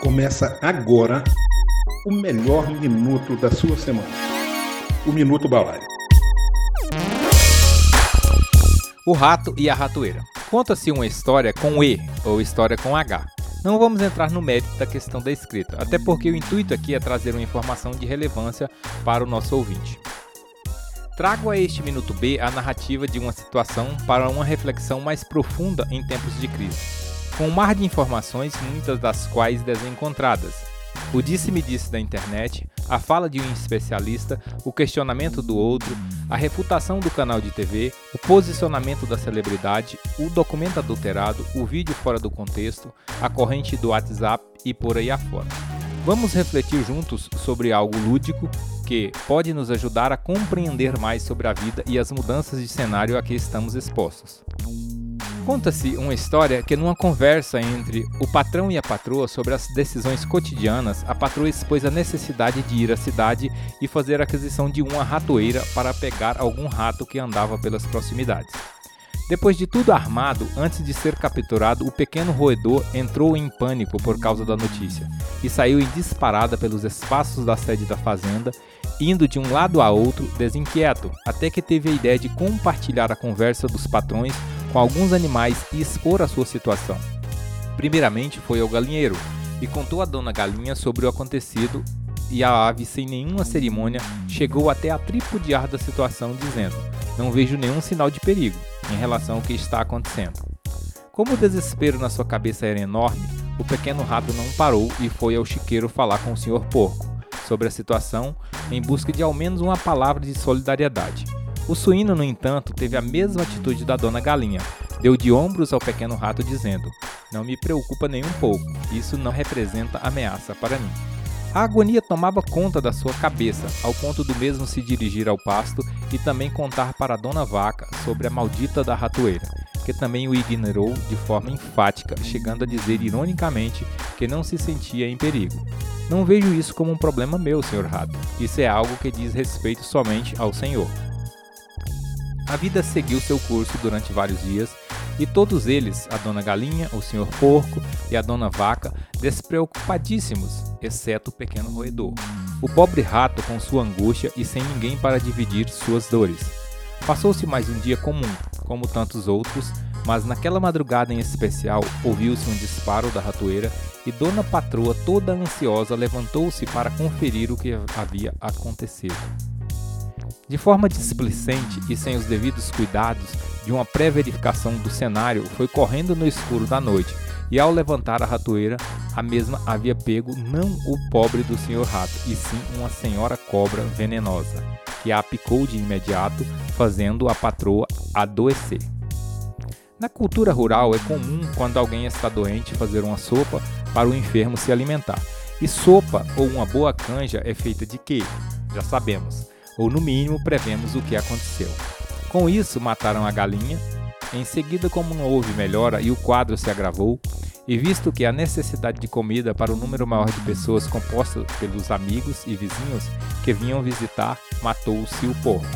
Começa agora o melhor minuto da sua semana. O Minuto Balaio. O Rato e a Ratoeira. Conta-se uma história com E ou história com H. Não vamos entrar no mérito da questão da escrita, até porque o intuito aqui é trazer uma informação de relevância para o nosso ouvinte. Trago a este Minuto B a narrativa de uma situação para uma reflexão mais profunda em tempos de crise, com um mar de informações, muitas das quais desencontradas. O disse-me-disse -disse da internet, a fala de um especialista, o questionamento do outro, a refutação do canal de TV, o posicionamento da celebridade, o documento adulterado, o vídeo fora do contexto, a corrente do WhatsApp e por aí afora. Vamos refletir juntos sobre algo lúdico que pode nos ajudar a compreender mais sobre a vida e as mudanças de cenário a que estamos expostos. Conta-se uma história que, numa conversa entre o patrão e a patroa sobre as decisões cotidianas, a patroa expôs a necessidade de ir à cidade e fazer a aquisição de uma ratoeira para pegar algum rato que andava pelas proximidades. Depois de tudo armado, antes de ser capturado, o pequeno roedor entrou em pânico por causa da notícia e saiu em disparada pelos espaços da sede da fazenda, indo de um lado a outro desinquieto, até que teve a ideia de compartilhar a conversa dos patrões com alguns animais e expor a sua situação. Primeiramente foi ao galinheiro e contou a dona galinha sobre o acontecido e a ave, sem nenhuma cerimônia, chegou até a tripudiar da situação, dizendo: Não vejo nenhum sinal de perigo em relação ao que está acontecendo. Como o desespero na sua cabeça era enorme, o pequeno rato não parou e foi ao chiqueiro falar com o Sr. Porco sobre a situação em busca de ao menos uma palavra de solidariedade. O suíno, no entanto, teve a mesma atitude da dona galinha. Deu de ombros ao pequeno rato, dizendo: Não me preocupa nem um pouco, isso não representa ameaça para mim. A agonia tomava conta da sua cabeça, ao ponto do mesmo se dirigir ao pasto e também contar para a dona vaca sobre a maldita da ratoeira, que também o ignorou de forma enfática, chegando a dizer ironicamente que não se sentia em perigo. Não vejo isso como um problema meu, senhor rato. Isso é algo que diz respeito somente ao senhor. A vida seguiu seu curso durante vários dias e todos eles, a dona galinha, o senhor porco e a dona vaca, despreocupadíssimos, exceto o pequeno roedor. O pobre rato com sua angústia e sem ninguém para dividir suas dores. Passou-se mais um dia comum, como tantos outros, mas naquela madrugada em especial ouviu-se um disparo da ratoeira e Dona Patroa, toda ansiosa, levantou-se para conferir o que havia acontecido. De forma displicente e sem os devidos cuidados de uma pré-verificação do cenário, foi correndo no escuro da noite e, ao levantar a ratoeira, a mesma havia pego não o pobre do senhor rato, e sim uma senhora cobra venenosa, que a picou de imediato, fazendo a patroa adoecer. Na cultura rural é comum, quando alguém está doente, fazer uma sopa para o enfermo se alimentar. E sopa ou uma boa canja é feita de quê? Já sabemos ou no mínimo prevemos o que aconteceu. Com isso, mataram a galinha. Em seguida, como não houve melhora e o quadro se agravou, e visto que a necessidade de comida para o um número maior de pessoas composta pelos amigos e vizinhos que vinham visitar, matou-se o porco.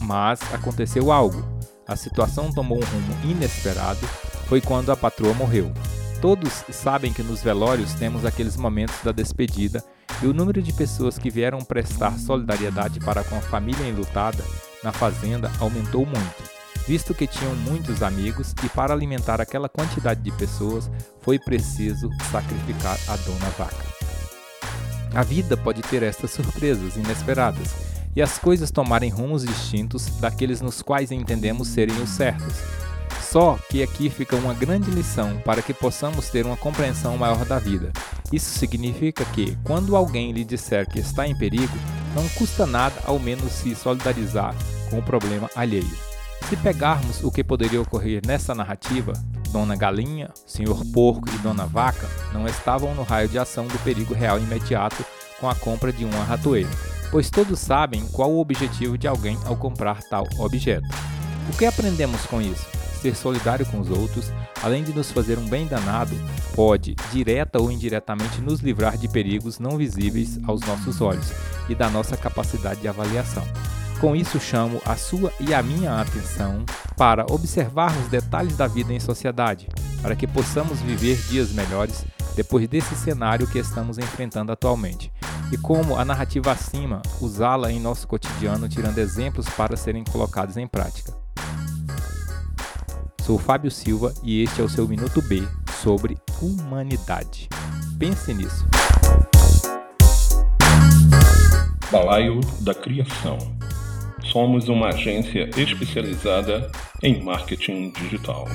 Mas aconteceu algo. A situação tomou um rumo inesperado. Foi quando a patroa morreu. Todos sabem que nos velórios temos aqueles momentos da despedida e o número de pessoas que vieram prestar solidariedade para com a família enlutada na fazenda aumentou muito, visto que tinham muitos amigos e para alimentar aquela quantidade de pessoas foi preciso sacrificar a dona vaca. A vida pode ter estas surpresas inesperadas e as coisas tomarem rumos distintos daqueles nos quais entendemos serem os certos. Só que aqui fica uma grande lição para que possamos ter uma compreensão maior da vida isso significa que, quando alguém lhe disser que está em perigo, não custa nada ao menos se solidarizar com o problema alheio. Se pegarmos o que poderia ocorrer nessa narrativa, Dona Galinha, Senhor Porco e Dona Vaca não estavam no raio de ação do perigo real imediato com a compra de uma ratoeira, pois todos sabem qual o objetivo de alguém ao comprar tal objeto. O que aprendemos com isso? Ser solidário com os outros, além de nos fazer um bem danado, pode, direta ou indiretamente, nos livrar de perigos não visíveis aos nossos olhos e da nossa capacidade de avaliação. Com isso, chamo a sua e a minha atenção para observar os detalhes da vida em sociedade, para que possamos viver dias melhores depois desse cenário que estamos enfrentando atualmente. E como a narrativa acima, usá-la em nosso cotidiano, tirando exemplos para serem colocados em prática. Sou Fábio Silva e este é o seu Minuto B sobre humanidade. Pense nisso. Balaio da Criação. Somos uma agência especializada em marketing digital.